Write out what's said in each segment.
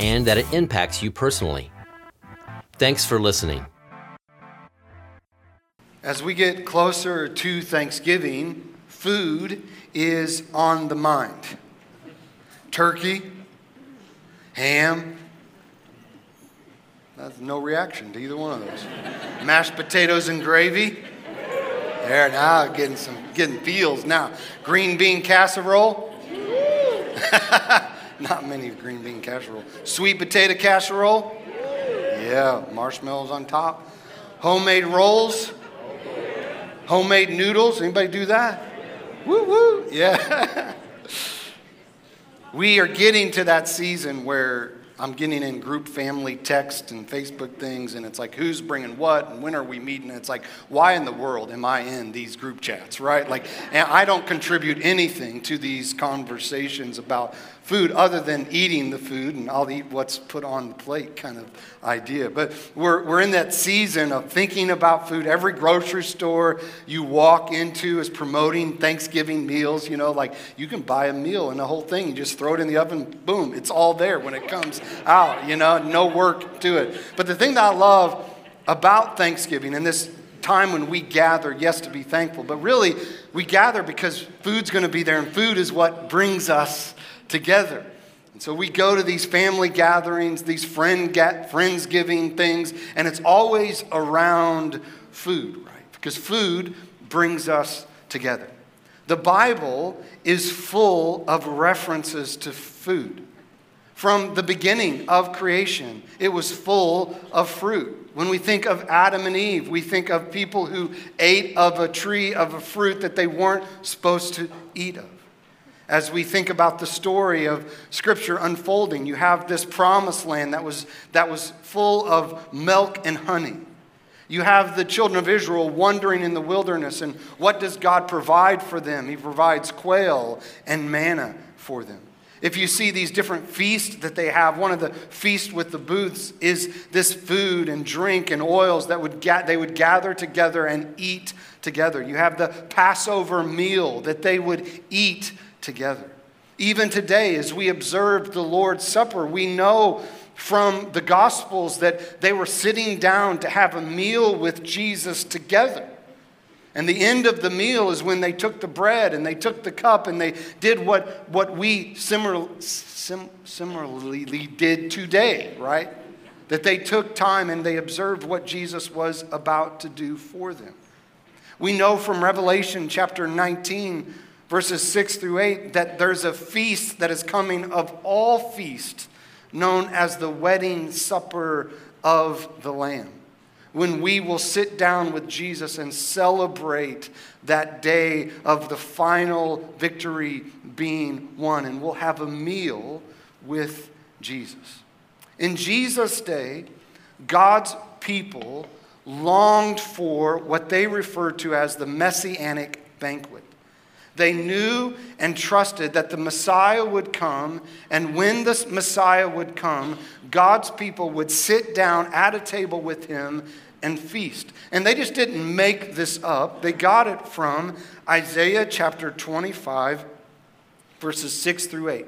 and that it impacts you personally. Thanks for listening. As we get closer to Thanksgiving, food is on the mind. Turkey, ham, that's no reaction to either one of those. Mashed potatoes and gravy. There now, getting some getting feels now. Green bean casserole. Not many green bean casserole. Sweet potato casserole. Yeah, marshmallows on top. Homemade rolls. Homemade noodles. Anybody do that? Woo woo. Yeah. we are getting to that season where I'm getting in group family text and Facebook things, and it's like, who's bringing what, and when are we meeting? And it's like, why in the world am I in these group chats, right? Like, and I don't contribute anything to these conversations about food other than eating the food and I'll eat what's put on the plate kind of idea. But we're, we're in that season of thinking about food. Every grocery store you walk into is promoting Thanksgiving meals. You know, like you can buy a meal and the whole thing, you just throw it in the oven, boom, it's all there when it comes out, you know, no work to it. But the thing that I love about Thanksgiving and this time when we gather, yes, to be thankful, but really we gather because food's going to be there, and food is what brings us together. And so we go to these family gatherings, these friend get, friendsgiving things, and it's always around food, right? Because food brings us together. The Bible is full of references to food. From the beginning of creation, it was full of fruit. When we think of Adam and Eve, we think of people who ate of a tree of a fruit that they weren't supposed to eat of as we think about the story of Scripture unfolding. You have this promised land that was, that was full of milk and honey. You have the children of Israel wandering in the wilderness, and what does God provide for them? He provides quail and manna for them. If you see these different feasts that they have, one of the feasts with the booths is this food and drink and oils that would ga- they would gather together and eat together. You have the Passover meal that they would eat together. Even today, as we observe the Lord's Supper, we know from the Gospels that they were sitting down to have a meal with Jesus together. And the end of the meal is when they took the bread and they took the cup and they did what, what we similar, sim, similarly did today, right? That they took time and they observed what Jesus was about to do for them. We know from Revelation chapter 19 verses 6 through 8, that there's a feast that is coming of all feasts, known as the wedding supper of the Lamb. When we will sit down with Jesus and celebrate that day of the final victory being won, and we'll have a meal with Jesus. In Jesus' day, God's people longed for what they referred to as the messianic banquet. They knew and trusted that the Messiah would come, and when the Messiah would come, God's people would sit down at a table with him and feast. And they just didn't make this up, they got it from Isaiah chapter 25, verses 6 through 8,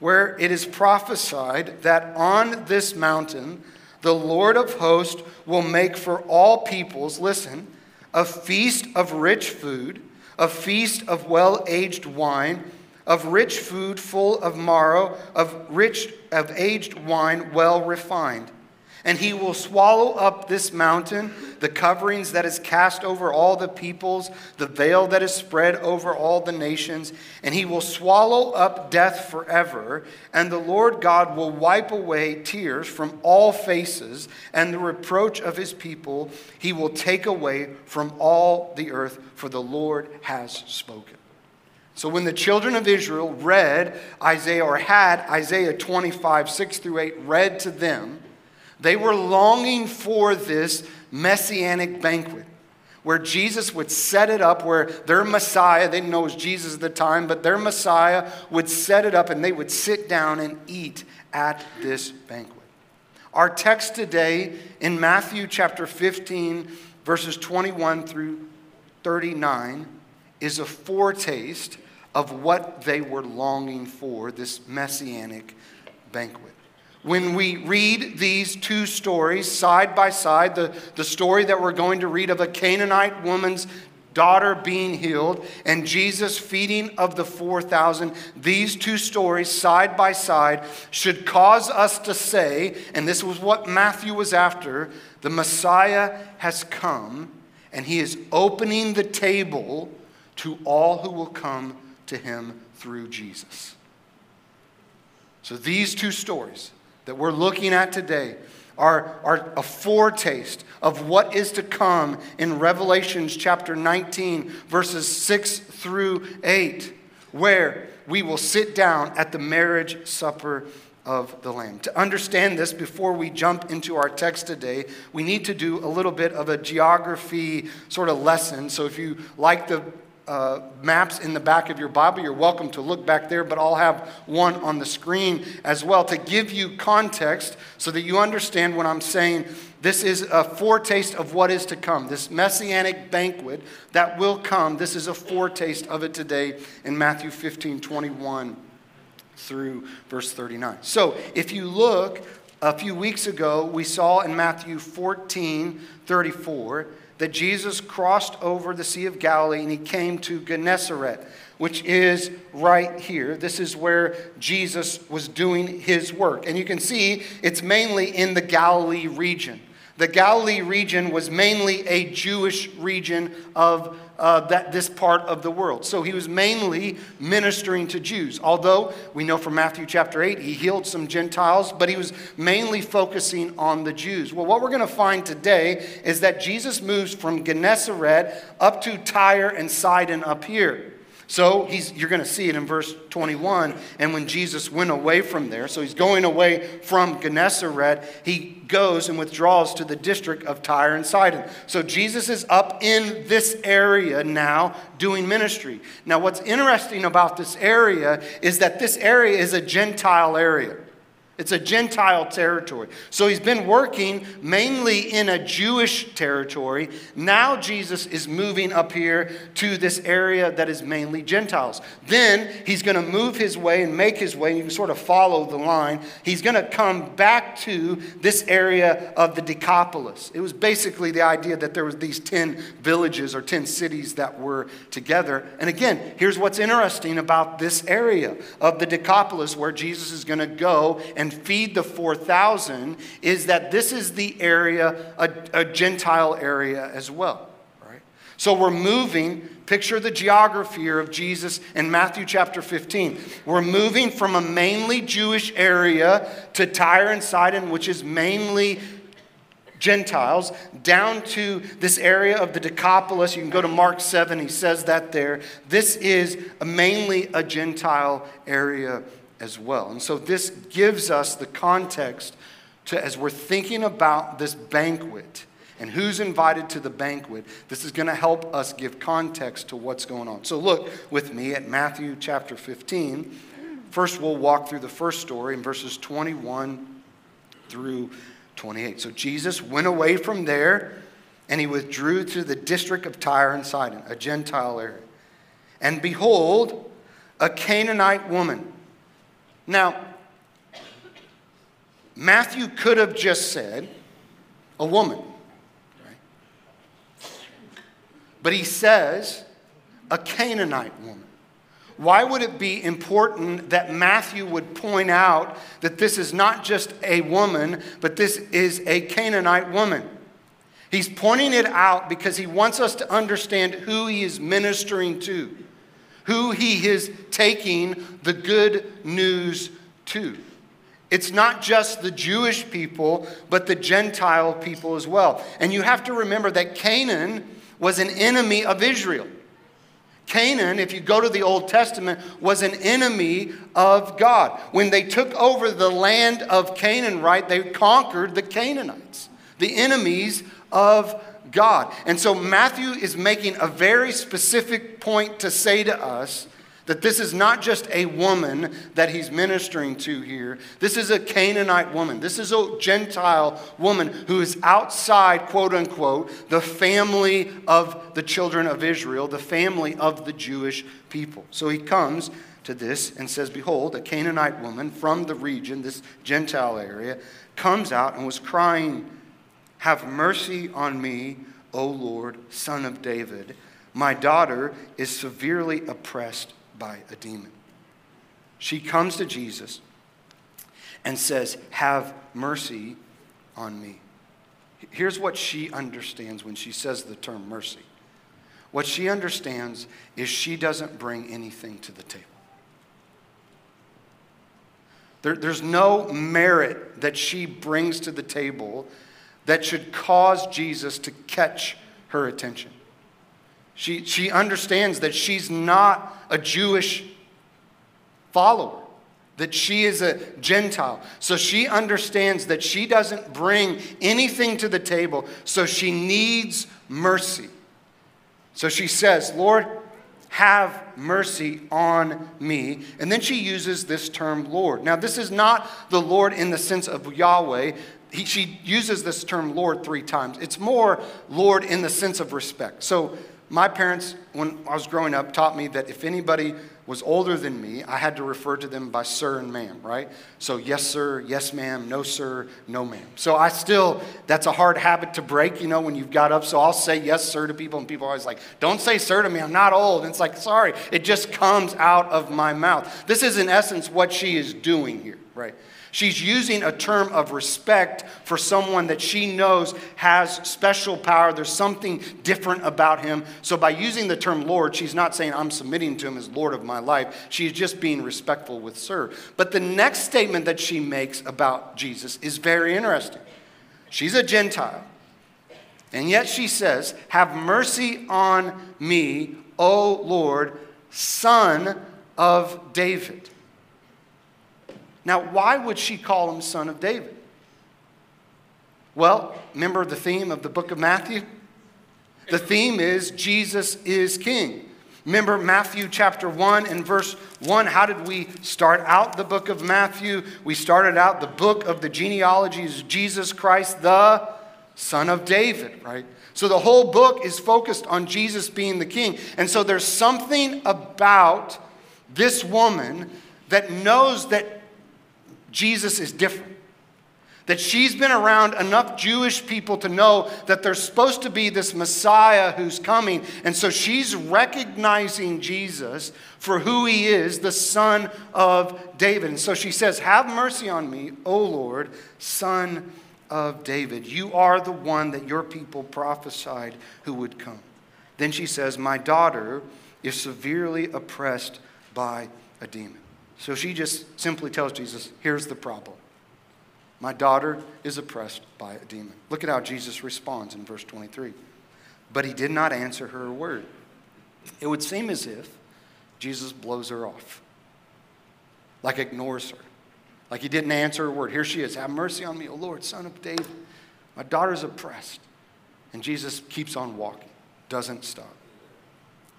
where it is prophesied that on this mountain, the Lord of hosts will make for all peoples, listen, a feast of rich food a feast of well aged wine, of rich food full of marrow, of rich of aged wine well refined. And he will swallow up this mountain, the coverings that is cast over all the peoples, the veil that is spread over all the nations. And he will swallow up death forever. And the Lord God will wipe away tears from all faces, and the reproach of his people he will take away from all the earth, for the Lord has spoken. So when the children of Israel read Isaiah or had Isaiah 25, 6 through 8 read to them, they were longing for this messianic banquet where Jesus would set it up, where their Messiah, they didn't know it was Jesus at the time, but their Messiah would set it up and they would sit down and eat at this banquet. Our text today in Matthew chapter 15, verses 21 through 39, is a foretaste of what they were longing for this messianic banquet. When we read these two stories side by side, the, the story that we're going to read of a Canaanite woman's daughter being healed and Jesus feeding of the 4,000, these two stories side by side should cause us to say, and this was what Matthew was after, the Messiah has come and he is opening the table to all who will come to him through Jesus. So these two stories that we're looking at today are, are a foretaste of what is to come in Revelations chapter 19, verses 6 through 8, where we will sit down at the marriage supper of the Lamb. To understand this, before we jump into our text today, we need to do a little bit of a geography sort of lesson. So if you like the uh, maps in the back of your Bible. You're welcome to look back there, but I'll have one on the screen as well to give you context so that you understand what I'm saying. This is a foretaste of what is to come. This messianic banquet that will come, this is a foretaste of it today in Matthew 15 21 through verse 39. So if you look, a few weeks ago, we saw in Matthew 14 34 that Jesus crossed over the Sea of Galilee and he came to Gennesaret, which is right here. This is where Jesus was doing his work. And you can see it's mainly in the Galilee region. The Galilee region was mainly a Jewish region of uh, that, this part of the world. So he was mainly ministering to Jews. Although we know from Matthew chapter 8, he healed some Gentiles, but he was mainly focusing on the Jews. Well, what we're going to find today is that Jesus moves from Gennesaret up to Tyre and Sidon up here. So you're going to see it in verse 21. And when Jesus went away from there, so he's going away from Gennesaret, he goes and withdraws to the district of Tyre and Sidon. So Jesus is up in this area now doing ministry. Now, what's interesting about this area is that this area is a Gentile area. It's a Gentile territory. So he's been working mainly in a Jewish territory. Now Jesus is moving up here to this area that is mainly Gentiles. Then he's going to move his way and make his way. You can sort of follow the line. He's going to come back to this area of the Decapolis. It was basically the idea that there was these 10 villages or 10 cities that were together. And again, here's what's interesting about this area of the Decapolis where Jesus is going to go and and feed the 4,000 is that this is the area, a, a Gentile area as well. Right? So we're moving, picture the geography here of Jesus in Matthew chapter 15. We're moving from a mainly Jewish area to Tyre and Sidon, which is mainly Gentiles down to this area of the Decapolis. You can go to Mark 7, he says that there. This is mainly a Gentile area as well. And so this gives us the context to, as we're thinking about this banquet and who's invited to the banquet, this is going to help us give context to what's going on. So look with me at Matthew chapter 15. First, we'll walk through the first story in verses 21 through 28. So Jesus went away from there and he withdrew to the district of Tyre and Sidon, a Gentile area. And behold, a Canaanite woman now, Matthew could have just said a woman? But he says a Canaanite woman. Why would it be important that Matthew would point out that this is not just a woman, but this is a Canaanite woman? He's pointing it out because he wants us to understand who he is ministering to who he is taking the good news to. It's not just the Jewish people, but the Gentile people as well. And you have to remember that Canaan was an enemy of Israel. Canaan, if you go to the Old Testament, was an enemy of God. When they took over the land of Canaan, right, they conquered the Canaanites, the enemies of God. And so Matthew is making a very specific point to say to us that this is not just a woman that he's ministering to here. This is a Canaanite woman. This is a Gentile woman who is outside, quote unquote, the family of the children of Israel, the family of the Jewish people. So he comes to this and says, Behold, a Canaanite woman from the region, this Gentile area, comes out and was crying, Have mercy on me, O Lord, son of David. My daughter is severely oppressed by a demon. She comes to Jesus and says, Have mercy on me. Here's what she understands when she says the term mercy. What she understands is she doesn't bring anything to the table. There, there's no merit that she brings to the table that should cause Jesus to catch her attention. She, she understands that she's not a Jewish follower, that she is a Gentile. So she understands that she doesn't bring anything to the table, so she needs mercy. So she says, Lord, have mercy on me. And then she uses this term, Lord. Now, this is not the Lord in the sense of Yahweh. He, she uses this term, Lord, three times. It's more Lord in the sense of respect. So my parents, when I was growing up, taught me that if anybody was older than me, I had to refer to them by sir and ma'am, right? So, yes, sir, yes, ma'am, no, sir, no, ma'am. So, I still, that's a hard habit to break, you know, when you've got up. So, I'll say yes, sir to people, and people are always like, don't say sir to me, I'm not old. And it's like, sorry, it just comes out of my mouth. This is, in essence, what she is doing here, right? She's using a term of respect for someone that she knows has special power. There's something different about him. So, by using the term Lord, she's not saying, I'm submitting to him as Lord of my life. She's just being respectful with Sir. But the next statement that she makes about Jesus is very interesting. She's a Gentile. And yet she says, Have mercy on me, O Lord, son of David. Now, why would she call him son of David? Well, remember the theme of the book of Matthew? The theme is Jesus is king. Remember Matthew chapter 1 and verse 1. How did we start out the book of Matthew? We started out the book of the genealogies Jesus Christ, the son of David, right? So the whole book is focused on Jesus being the king. And so there's something about this woman that knows that Jesus is different. That she's been around enough Jewish people to know that there's supposed to be this Messiah who's coming. And so she's recognizing Jesus for who he is, the son of David. And so she says, Have mercy on me, O Lord, son of David. You are the one that your people prophesied who would come. Then she says, My daughter is severely oppressed by a demon. So she just simply tells Jesus, Here's the problem. My daughter is oppressed by a demon. Look at how Jesus responds in verse 23. But he did not answer her a word. It would seem as if Jesus blows her off, like ignores her, like he didn't answer a word. Here she is. Have mercy on me, O Lord, son of David. My daughter's oppressed. And Jesus keeps on walking, doesn't stop.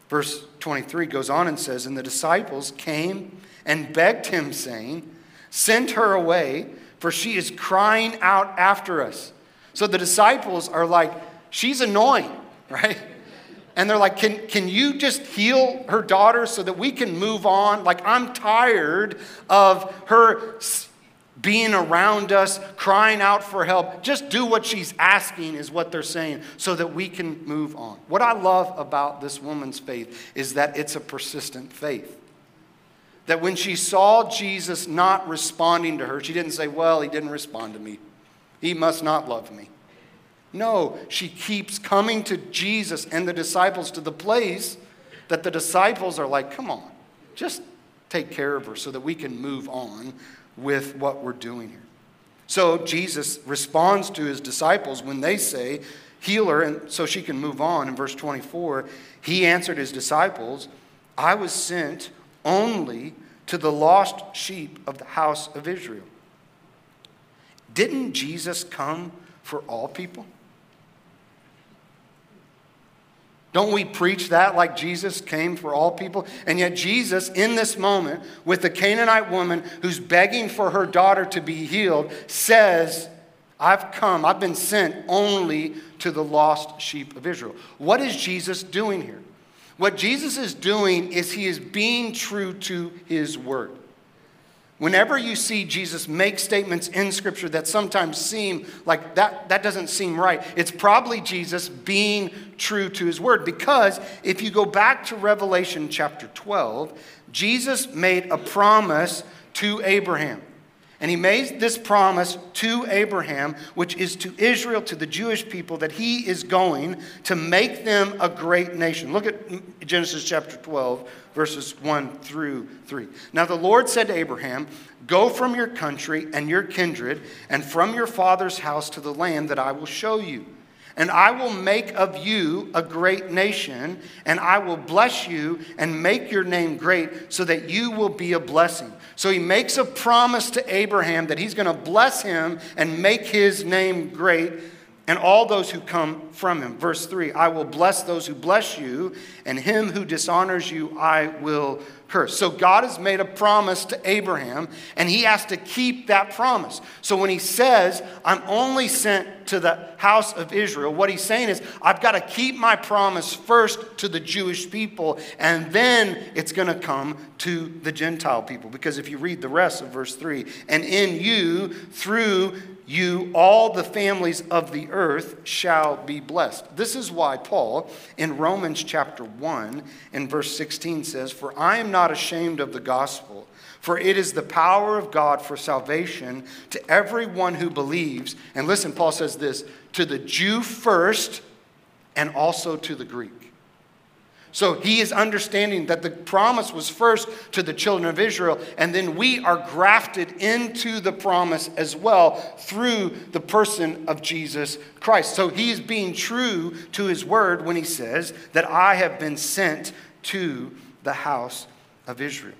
Verse 23 goes on and says, And the disciples came and begged him, saying, Send her away, for she is crying out after us. So the disciples are like, She's annoying, right? And they're like, can, can you just heal her daughter so that we can move on? Like, I'm tired of her being around us, crying out for help. Just do what she's asking, is what they're saying, so that we can move on. What I love about this woman's faith is that it's a persistent faith that when she saw Jesus not responding to her, she didn't say, Well, he didn't respond to me. He must not love me. No, she keeps coming to Jesus and the disciples to the place that the disciples are like, Come on, just take care of her so that we can move on with what we're doing here. So Jesus responds to his disciples when they say, heal her and so she can move on. In verse 24, he answered his disciples, I was sent only to the lost sheep of the house of Israel. Didn't Jesus come for all people? Don't we preach that like Jesus came for all people? And yet, Jesus, in this moment, with the Canaanite woman who's begging for her daughter to be healed, says, I've come, I've been sent only to the lost sheep of Israel. What is Jesus doing here? What Jesus is doing is he is being true to his word. Whenever you see Jesus make statements in Scripture that sometimes seem like that, that doesn't seem right, it's probably Jesus being true to his word. Because if you go back to Revelation chapter 12, Jesus made a promise to Abraham. And he made this promise to Abraham, which is to Israel, to the Jewish people, that he is going to make them a great nation. Look at Genesis chapter 12, verses 1 through 3. Now the Lord said to Abraham, Go from your country and your kindred, and from your father's house to the land that I will show you. And I will make of you a great nation, and I will bless you and make your name great so that you will be a blessing. So he makes a promise to Abraham that he's going to bless him and make his name great and all those who come from him. Verse 3 I will bless those who bless you, and him who dishonors you I will curse. So God has made a promise to Abraham, and he has to keep that promise. So when he says, I'm only sent to the house of Israel, what he's saying is, I've got to keep my promise first to the Jewish people, and then it's going to come to the Gentile people. Because if you read the rest of verse 3, and in you, through you, all the families of the earth shall be blessed. This is why Paul, in Romans chapter 1, in verse 16, says, For I am not ashamed of the gospel, for it is the power of God for salvation to everyone who believes. And listen, Paul says this to the Jew first, and also to the Greek. So he is understanding that the promise was first to the children of Israel, and then we are grafted into the promise as well through the person of Jesus Christ. So he is being true to his word when he says that I have been sent to the house of Israel.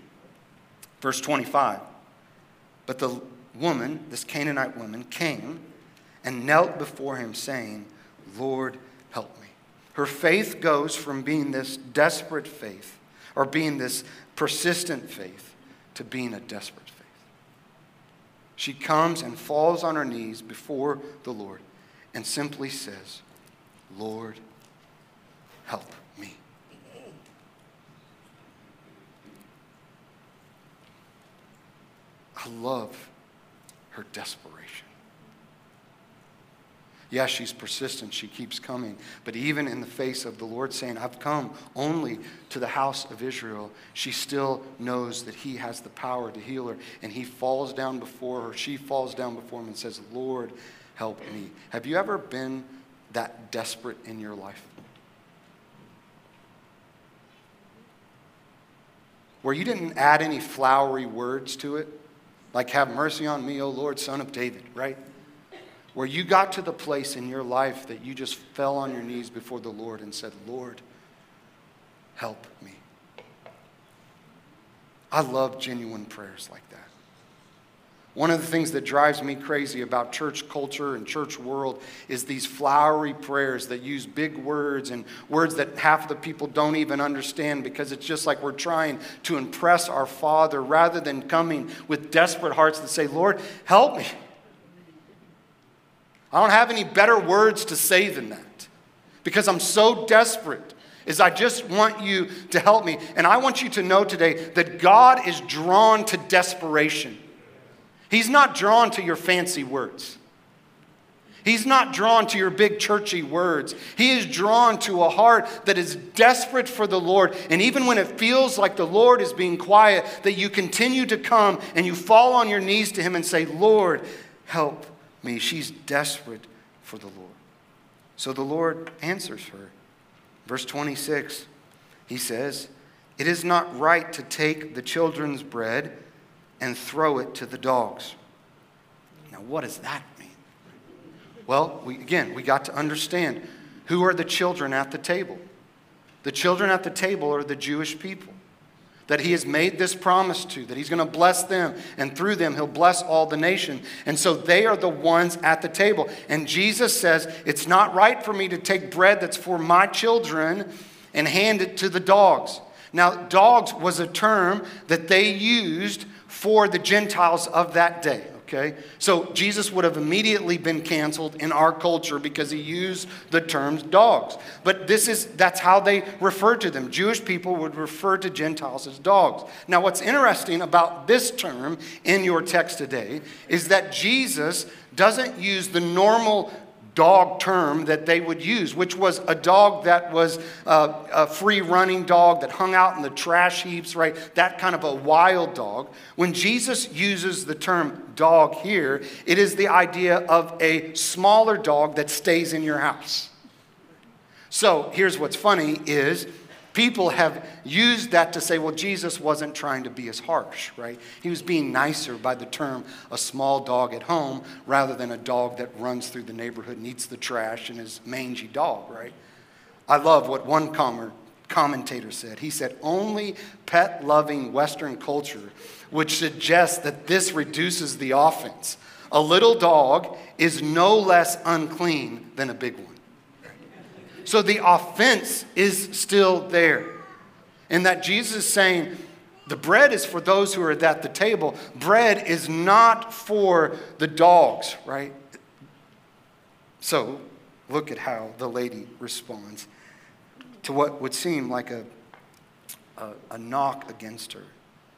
Verse 25. But the woman, this Canaanite woman, came and knelt before him, saying, Lord, help me. Her faith goes from being this desperate faith or being this persistent faith to being a desperate faith. She comes and falls on her knees before the Lord and simply says, Lord, help me. I love her desperation. Yes, she's persistent. She keeps coming. But even in the face of the Lord saying, I've come only to the house of Israel, she still knows that He has the power to heal her. And He falls down before her. She falls down before Him and says, Lord, help me. Have you ever been that desperate in your life? Where you didn't add any flowery words to it, like, have mercy on me, O Lord, son of David, right? where you got to the place in your life that you just fell on your knees before the Lord and said, Lord, help me. I love genuine prayers like that. One of the things that drives me crazy about church culture and church world is these flowery prayers that use big words and words that half of the people don't even understand because it's just like we're trying to impress our Father rather than coming with desperate hearts that say, Lord, help me. I don't have any better words to say than that because I'm so desperate. Is I just want you to help me. And I want you to know today that God is drawn to desperation. He's not drawn to your fancy words. He's not drawn to your big churchy words. He is drawn to a heart that is desperate for the Lord. And even when it feels like the Lord is being quiet, that you continue to come and you fall on your knees to Him and say, Lord, help me. She's desperate for the Lord. So the Lord answers her. Verse 26, he says, It is not right to take the children's bread and throw it to the dogs. Now, what does that mean? Well, we, again, we got to understand who are the children at the table. The children at the table are the Jewish people that he has made this promise to, that he's going to bless them, and through them, he'll bless all the nation. And so they are the ones at the table. And Jesus says, It's not right for me to take bread that's for my children and hand it to the dogs. Now, dogs was a term that they used for the Gentiles of that day okay? So Jesus would have immediately been canceled in our culture because he used the terms dogs. But this is that's how they referred to them. Jewish people would refer to Gentiles as dogs. Now what's interesting about this term in your text today is that Jesus doesn't use the normal dog term that they would use, which was a dog that was uh, a free running dog that hung out in the trash heaps, right? That kind of a wild dog. When Jesus uses the term dog here, it is the idea of a smaller dog that stays in your house. So here's what's funny is people have used that to say, well, Jesus wasn't trying to be as harsh, right? He was being nicer by the term a small dog at home rather than a dog that runs through the neighborhood and eats the trash and is mangy dog, right? I love what one commentator said. He said, only pet loving Western culture which suggests that this reduces the offense. A little dog is no less unclean than a big one. So the offense is still there. And that Jesus is saying, the bread is for those who are at the table. Bread is not for the dogs, right? So look at how the lady responds to what would seem like a, a, a knock against her.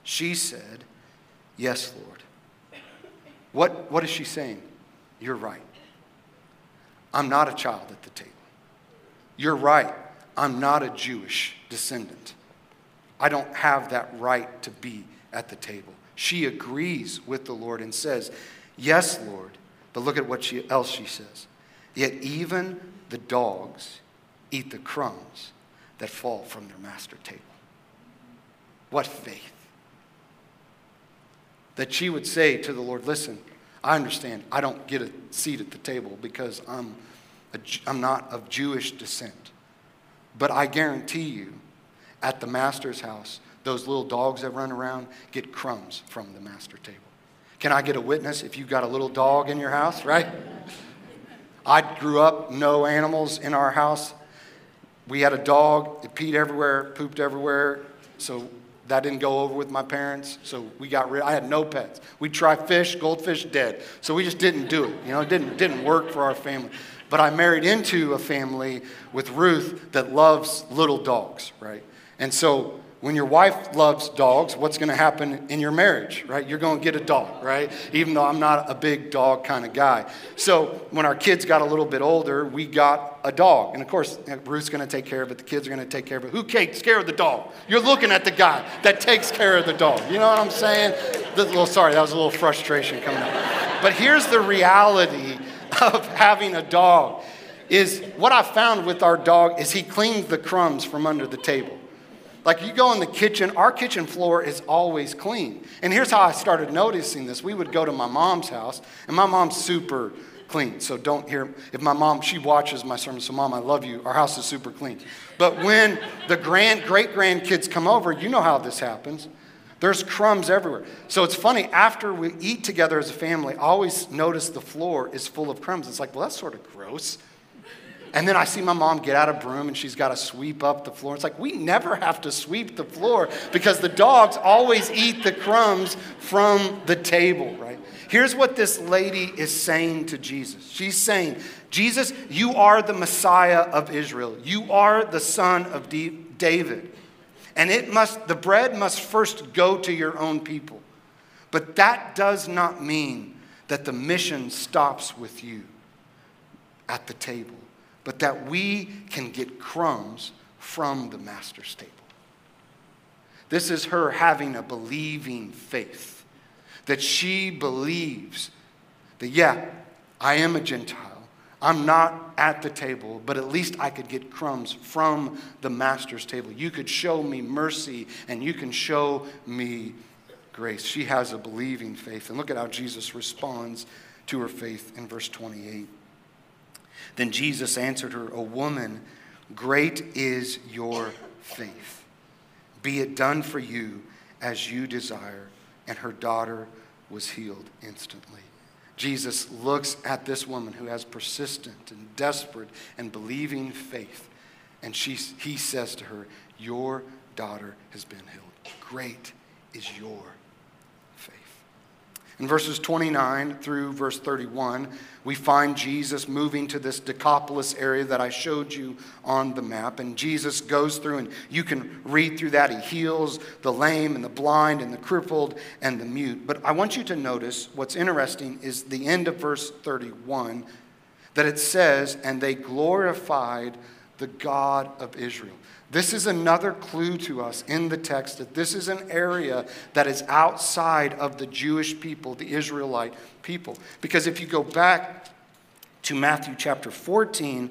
She said, Yes, Lord. What, what is she saying? You're right. I'm not a child at the table. You're right. I'm not a Jewish descendant. I don't have that right to be at the table. She agrees with the Lord and says, Yes, Lord. But look at what she, else she says. Yet even the dogs eat the crumbs that fall from their master table. What faith. That she would say to the Lord, Listen, I understand I don't get a seat at the table because I'm I'm not of Jewish descent. But I guarantee you, at the master's house, those little dogs that run around get crumbs from the master table. Can I get a witness if you've got a little dog in your house, right? I grew up, no animals in our house. We had a dog, it peed everywhere, pooped everywhere. So that didn't go over with my parents. So we got rid I had no pets. We tried fish, goldfish, dead. So we just didn't do it. You know, it didn't, didn't work for our family. But I married into a family with Ruth that loves little dogs, right? And so when your wife loves dogs, what's going to happen in your marriage, right? You're going to get a dog, right? Even though I'm not a big dog kind of guy. So when our kids got a little bit older, we got a dog. And of course, Ruth's going to take care of it. The kids are going to take care of it. Who takes care of the dog? You're looking at the guy that takes care of the dog. You know what I'm saying? Little, sorry, that was a little frustration coming up. But here's the reality of having a dog is what I found with our dog is he cleans the crumbs from under the table. Like you go in the kitchen, our kitchen floor is always clean. And here's how I started noticing this. We would go to my mom's house, and my mom's super clean. So don't hear if my mom she watches my sermon. So mom, I love you. Our house is super clean. But when the grand great grandkids come over, you know how this happens. There's crumbs everywhere. So it's funny, after we eat together as a family, I always notice the floor is full of crumbs. It's like, well, that's sort of gross. And then I see my mom get out a broom and she's got to sweep up the floor. It's like, we never have to sweep the floor because the dogs always eat the crumbs from the table, right? Here's what this lady is saying to Jesus She's saying, Jesus, you are the Messiah of Israel, you are the son of David. And it must, the bread must first go to your own people. But that does not mean that the mission stops with you at the table, but that we can get crumbs from the master's table. This is her having a believing faith that she believes that, yeah, I am a Gentile. I'm not at the table, but at least I could get crumbs from the master's table. You could show me mercy and you can show me grace. She has a believing faith. And look at how Jesus responds to her faith in verse 28. Then Jesus answered her, O woman, great is your faith. Be it done for you as you desire. And her daughter was healed instantly. Jesus looks at this woman who has persistent and desperate and believing faith, and she, he says to her, Your daughter has been healed. Great is your in verses 29 through verse 31, we find Jesus moving to this Decapolis area that I showed you on the map. And Jesus goes through, and you can read through that. He heals the lame and the blind and the crippled and the mute. But I want you to notice what's interesting is the end of verse 31 that it says, And they glorified the God of Israel. This is another clue to us in the text that this is an area that is outside of the Jewish people, the Israelite people. Because if you go back to Matthew chapter 14,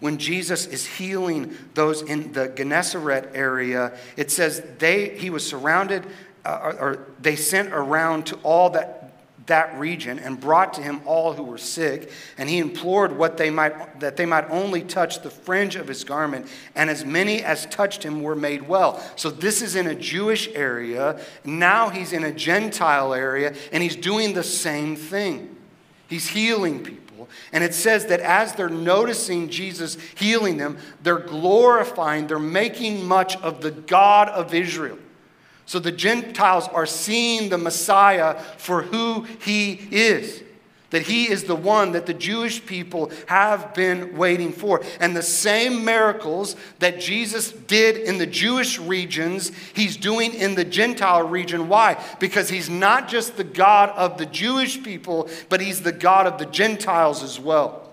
when Jesus is healing those in the Gennesaret area, it says they, he was surrounded, uh, or, or they sent around to all that that region and brought to him all who were sick. And he implored what they might that they might only touch the fringe of his garment and as many as touched him were made well. So this is in a jewish area. Now he's in a gentile area and he's doing the same thing. He's healing people. And it says that as they're noticing Jesus healing them they're glorifying they're making much of the God of Israel so the Gentiles are seeing the Messiah for who he is. That he is the one that the Jewish people have been waiting for. And the same miracles that Jesus did in the Jewish regions, he's doing in the Gentile region. Why? Because he's not just the God of the Jewish people, but he's the God of the Gentiles as well.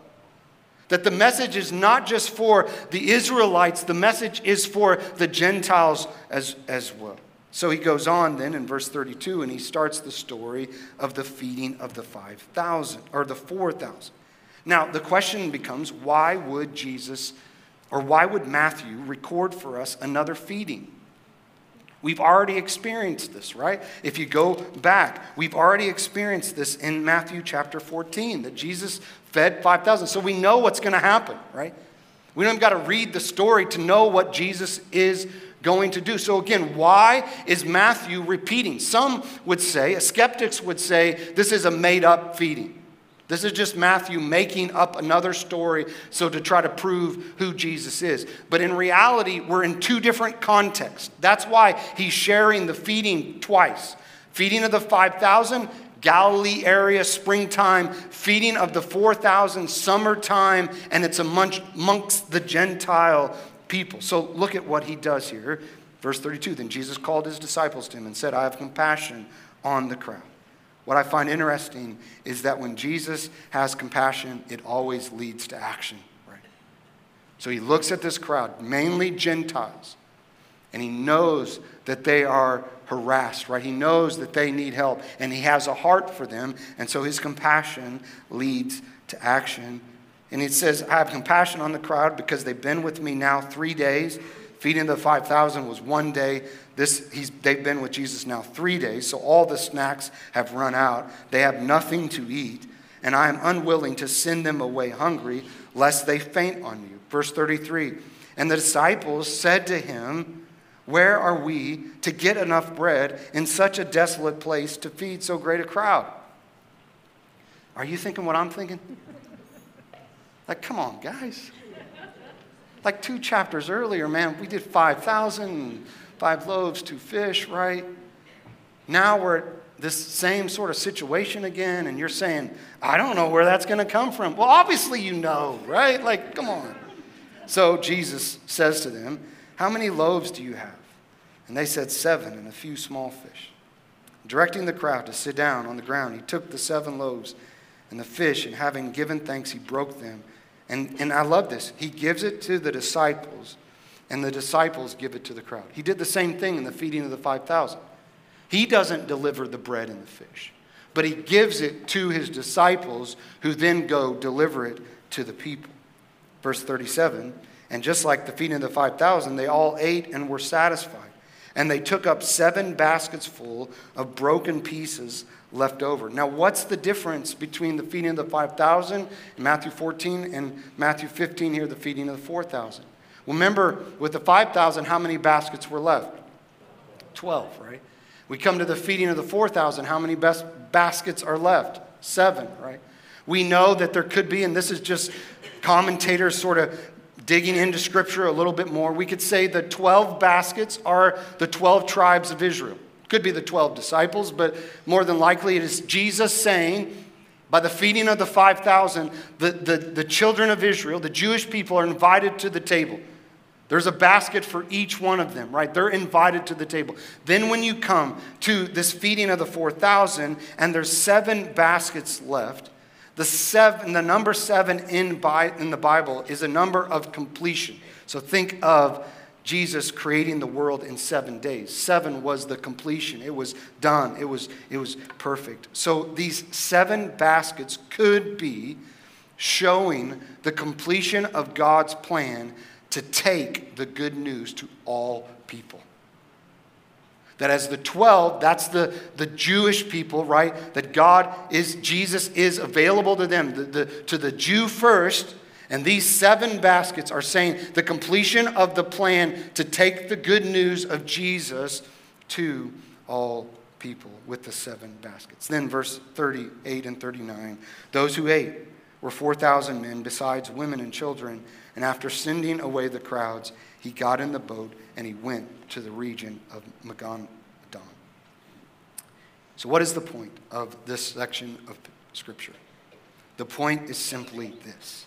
That the message is not just for the Israelites, the message is for the Gentiles as, as well. So he goes on then in verse 32 and he starts the story of the feeding of the 5,000 or the 4,000. Now, the question becomes why would Jesus or why would Matthew record for us another feeding? We've already experienced this, right? If you go back, we've already experienced this in Matthew chapter 14 that Jesus fed 5,000. So we know what's going to happen, right? We don't even got to read the story to know what Jesus is going to do. So, again, why is Matthew repeating? Some would say, skeptics would say, this is a made up feeding. This is just Matthew making up another story so to try to prove who Jesus is. But in reality, we're in two different contexts. That's why he's sharing the feeding twice feeding of the 5,000 Galilee area, springtime, feeding of the 4,000, summertime, and it's amongst the Gentile people. So look at what he does here. Verse 32 Then Jesus called his disciples to him and said, I have compassion on the crowd. What I find interesting is that when Jesus has compassion, it always leads to action, right? So he looks at this crowd, mainly Gentiles, and he knows that they are harassed, right? He knows that they need help, and he has a heart for them, and so his compassion leads to action and it says, I have compassion on the crowd because they've been with me now three days. Feeding the 5,000 was one day. This, he's, they've been with Jesus now three days, so all the snacks have run out. They have nothing to eat, and I am unwilling to send them away hungry, lest they faint on you. Verse 33 And the disciples said to him, Where are we to get enough bread in such a desolate place to feed so great a crowd? Are you thinking what I'm thinking? Like, come on, guys. Like two chapters earlier, man, we did 5,000, five loaves, two fish, right? Now we're at this same sort of situation again, and you're saying, I don't know where that's going to come from. Well, obviously you know, right? Like, come on. So Jesus says to them, How many loaves do you have? And they said, Seven and a few small fish. Directing the crowd to sit down on the ground, he took the seven loaves and the fish, and having given thanks, he broke them and, and I love this. He gives it to the disciples, and the disciples give it to the crowd. He did the same thing in the feeding of the 5,000. He doesn't deliver the bread and the fish, but he gives it to his disciples, who then go deliver it to the people. Verse 37 And just like the feeding of the 5,000, they all ate and were satisfied. And they took up seven baskets full of broken pieces left over. Now, what's the difference between the feeding of the 5,000 in Matthew 14 and Matthew 15 here, the feeding of the 4,000? Remember, with the 5,000, how many baskets were left? 12, right? We come to the feeding of the 4,000, how many bas- baskets are left? Seven, right? We know that there could be, and this is just commentators sort of digging into scripture a little bit more. We could say the 12 baskets are the 12 tribes of Israel. Could be the 12 disciples, but more than likely it is Jesus saying, by the feeding of the 5,000, the, the, the children of Israel, the Jewish people, are invited to the table. There's a basket for each one of them, right? They're invited to the table. Then, when you come to this feeding of the 4,000, and there's seven baskets left, the, seven, the number seven in, by, in the Bible is a number of completion. So think of Jesus creating the world in seven days. Seven was the completion. It was done. It was, it was perfect. So these seven baskets could be showing the completion of God's plan to take the good news to all people. That as the 12, that's the, the Jewish people, right? That God is, Jesus is available to them, the, the, to the Jew first. And these seven baskets are saying the completion of the plan to take the good news of Jesus to all people with the seven baskets. Then, verse 38 and 39 those who ate were 4,000 men, besides women and children. And after sending away the crowds, he got in the boat and he went to the region of Magadan. So, what is the point of this section of Scripture? The point is simply this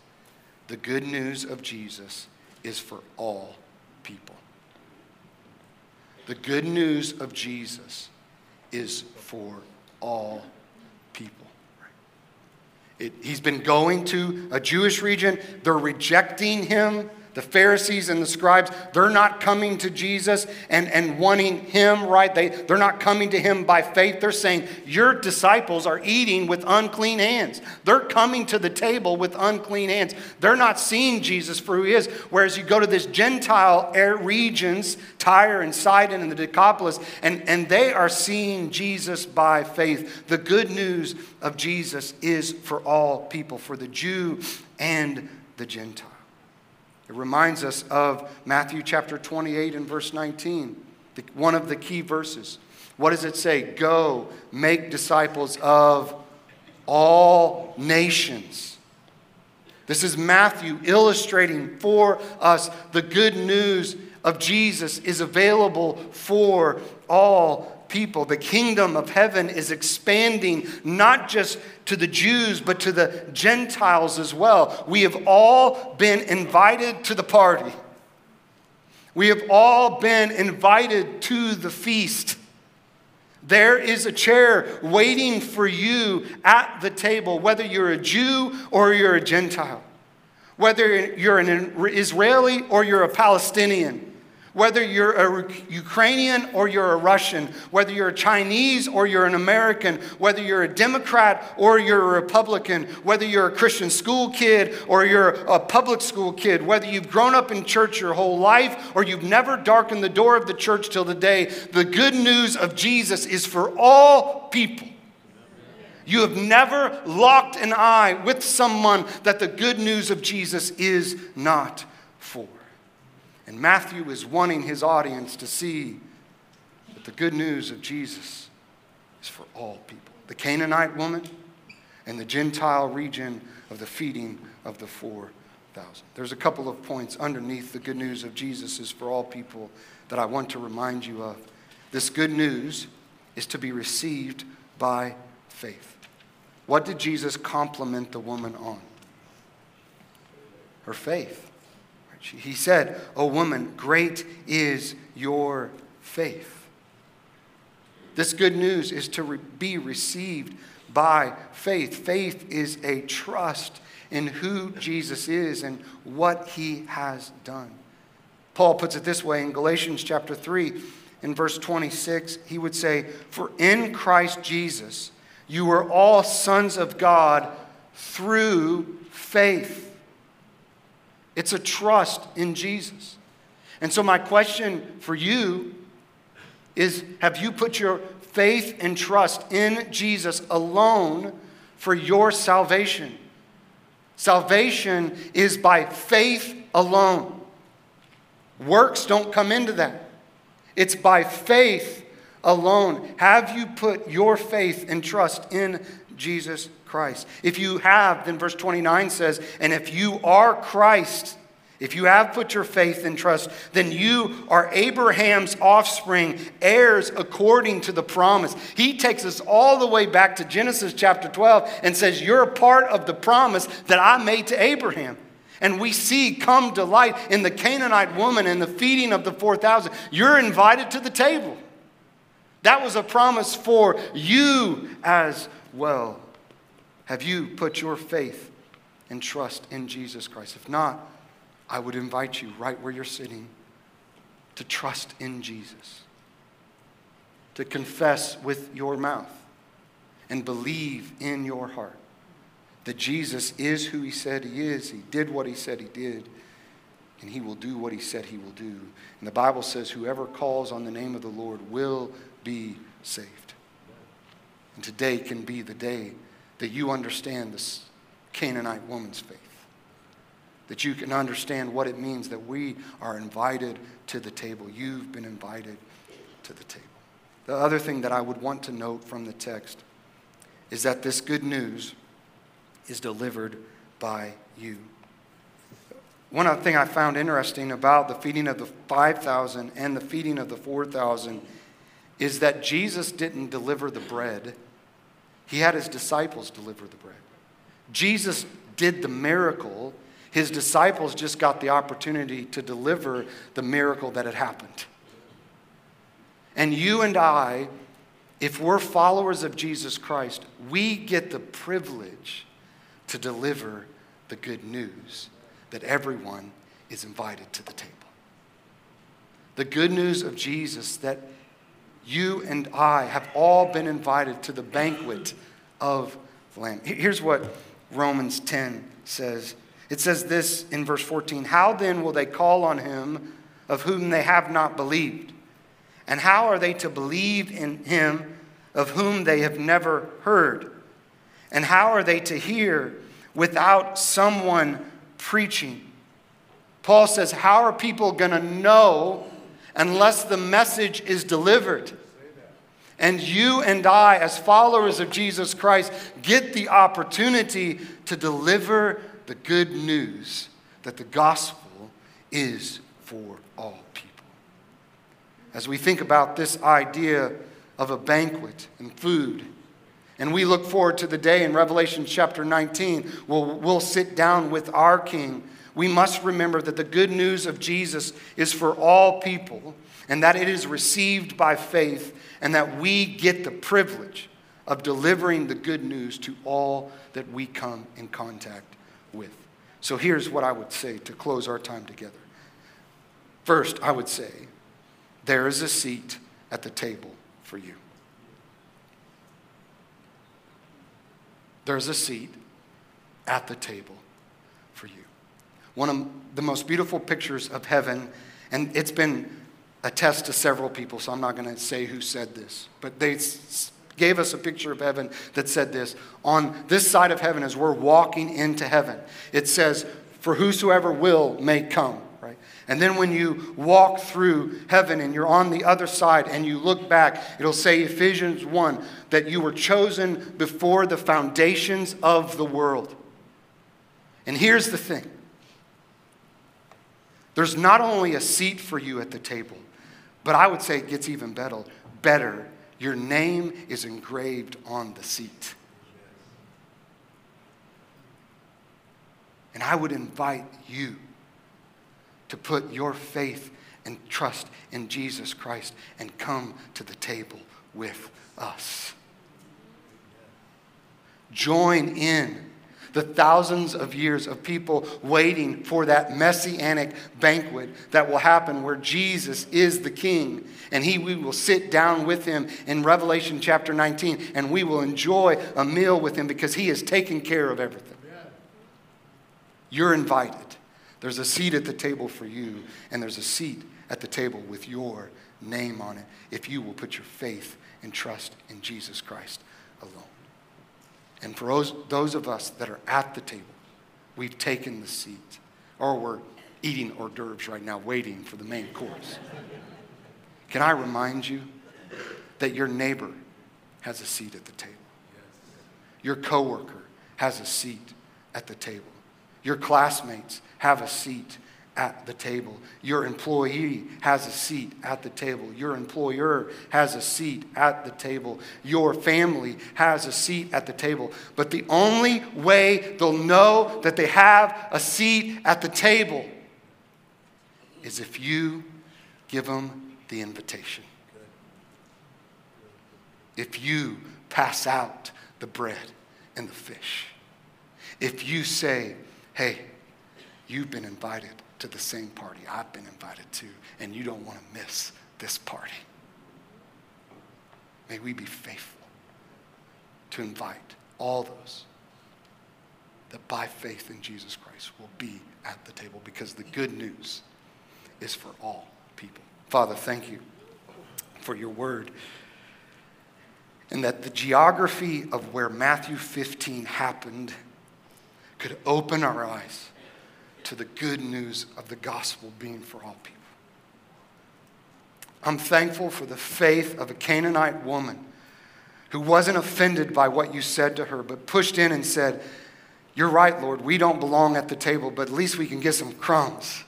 the good news of Jesus is for all people. The good news of Jesus is for all people. It, he's been going to a Jewish region. They're rejecting him. The Pharisees and the scribes, they're not coming to Jesus and, and wanting him, right? They, they're not coming to him by faith. They're saying, Your disciples are eating with unclean hands. They're coming to the table with unclean hands. They're not seeing Jesus for who he is. Whereas you go to this Gentile regions, Tyre and Sidon and the Decapolis, and, and they are seeing Jesus by faith. The good news of Jesus is for all people, for the Jew and the Gentile. It reminds us of Matthew chapter 28 and verse 19, one of the key verses. What does it say? Go, make disciples of all nations. This is Matthew illustrating for us the good news of Jesus is available for all people. The kingdom of heaven is expanding not just to the Jews, but to the Gentiles as well. We have all been invited to the party. We have all been invited to the feast. There is a chair waiting for you at the table, whether you're a Jew or you're a Gentile, whether you're an Israeli or you're a Palestinian whether you're a Ukrainian or you're a Russian, whether you're a Chinese or you're an American, whether you're a Democrat or you're a Republican, whether you're a Christian school kid or you're a public school kid, whether you've grown up in church your whole life or you've never darkened the door of the church till today, the good news of Jesus is for all people. You have never locked an eye with someone that the good news of Jesus is not. And Matthew is wanting his audience to see that the good news of Jesus is for all people the Canaanite woman and the Gentile region of the feeding of the 4,000. There's a couple of points underneath the good news of Jesus is for all people that I want to remind you of. This good news is to be received by faith. What did Jesus compliment the woman on? Her faith. He said, O woman, great is your faith. This good news is to re- be received by faith. Faith is a trust in who Jesus is and what he has done. Paul puts it this way in Galatians chapter 3, in verse 26, he would say, For in Christ Jesus you are all sons of God through faith. It's a trust in Jesus. And so, my question for you is have you put your faith and trust in Jesus alone for your salvation? Salvation is by faith alone. Works don't come into that. It's by faith alone. Have you put your faith and trust in Jesus Christ? If you have, then verse 29 says, and if you are Christ, if you have put your faith and trust, then you are Abraham's offspring, heirs according to the promise. He takes us all the way back to Genesis chapter 12 and says, You're a part of the promise that I made to Abraham. And we see come to light in the Canaanite woman and the feeding of the 4,000. You're invited to the table. That was a promise for you as well. Have you put your faith and trust in Jesus Christ? If not, I would invite you right where you're sitting to trust in Jesus, to confess with your mouth and believe in your heart that Jesus is who he said he is. He did what he said he did, and he will do what he said he will do. And the Bible says, whoever calls on the name of the Lord will be saved. And today can be the day that you understand this Canaanite woman's faith that you can understand what it means that we are invited to the table. You've been invited to the table. The other thing that I would want to note from the text is that this good news is delivered by you. One other thing I found interesting about the feeding of the 5,000 and the feeding of the 4,000 is that Jesus didn't deliver the bread, he had his disciples deliver the bread. Jesus did the miracle his disciples just got the opportunity to deliver the miracle that had happened. And you and I, if we're followers of Jesus Christ, we get the privilege to deliver the good news that everyone is invited to the table. The good news of Jesus that you and I have all been invited to the banquet of the Lamb. Here's what Romans 10 says it says this in verse 14 How then will they call on him of whom they have not believed? And how are they to believe in him of whom they have never heard? And how are they to hear without someone preaching? Paul says, How are people going to know unless the message is delivered? And you and I, as followers of Jesus Christ, get the opportunity to deliver the good news that the gospel is for all people. As we think about this idea of a banquet and food, and we look forward to the day in Revelation chapter 19, we'll, we'll sit down with our King. We must remember that the good news of Jesus is for all people, and that it is received by faith, and that we get the privilege of delivering the good news to all that we come in contact with. So here's what I would say to close our time together. First, I would say, there is a seat at the table for you. There's a seat at the table. One of the most beautiful pictures of heaven, and it's been attest to several people, so I'm not going to say who said this, but they gave us a picture of heaven that said this On this side of heaven, as we're walking into heaven, it says, For whosoever will may come, right? And then when you walk through heaven and you're on the other side and you look back, it'll say, Ephesians 1, that you were chosen before the foundations of the world. And here's the thing there's not only a seat for you at the table, but I would say it gets even better. Better your name is engraved on the seat. And I would invite you to put your faith and trust in Jesus Christ and come to the table with us. Join in the thousands of years of people waiting for that messianic banquet that will happen where Jesus is the king and he we will sit down with him in Revelation chapter 19 and we will enjoy a meal with him because he has taken care of everything. You're invited. There's a seat at the table for you and there's a seat at the table with your name on it if you will put your faith and trust in Jesus Christ alone. And for those, those of us that are at the table, we've taken the seat, or we're eating hors d'oeuvres right now, waiting for the main course. Can I remind you that your neighbor has a seat at the table? Your coworker has a seat at the table. Your classmates have a seat at the table. Your employee has a seat at the table. Your employer has a seat at the table. Your family has a seat at the table. But the only way they'll know that they have a seat at the table is if you give them the invitation. If you pass out the bread and the fish. If you say, hey, you've been invited to the same party I've been invited to, and you don't want to miss this party. May we be faithful to invite all those that by faith in Jesus Christ will be at the table because the good news is for all people. Father, thank you for your word. And that the geography of where Matthew 15 happened could open our eyes to the good news of the gospel being for all people. I'm thankful for the faith of a Canaanite woman who wasn't offended by what you said to her, but pushed in and said, You're right, Lord, we don't belong at the table, but at least we can get some crumbs.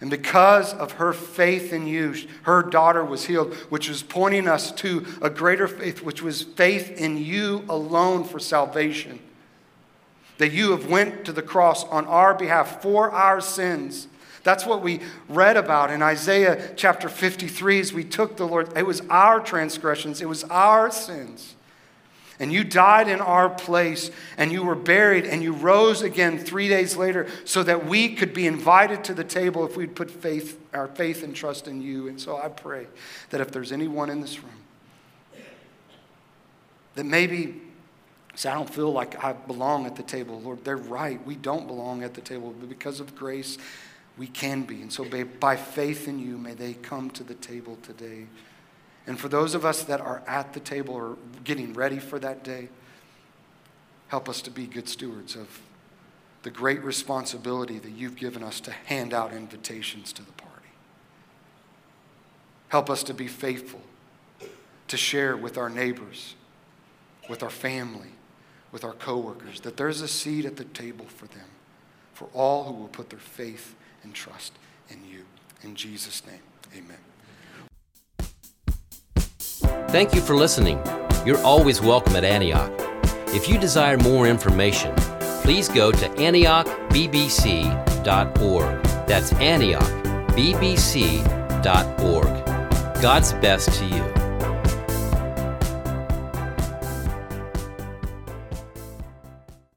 And because of her faith in you, her daughter was healed, which was pointing us to a greater faith, which was faith in you alone for salvation that you have went to the cross on our behalf for our sins. That's what we read about in Isaiah chapter 53 as we took the Lord. It was our transgressions, it was our sins. And you died in our place, and you were buried, and you rose again three days later so that we could be invited to the table if we'd put faith, our faith and trust in you. And so I pray that if there's anyone in this room that maybe Say, I don't feel like I belong at the table. Lord, they're right. We don't belong at the table, but because of grace, we can be. And so, by faith in you, may they come to the table today. And for those of us that are at the table or getting ready for that day, help us to be good stewards of the great responsibility that you've given us to hand out invitations to the party. Help us to be faithful, to share with our neighbors, with our family with our coworkers, that there's a seat at the table for them, for all who will put their faith and trust in you. In Jesus' name, amen. Thank you for listening. You're always welcome at Antioch. If you desire more information, please go to antiochbbc.org. That's antiochbbc.org. God's best to you.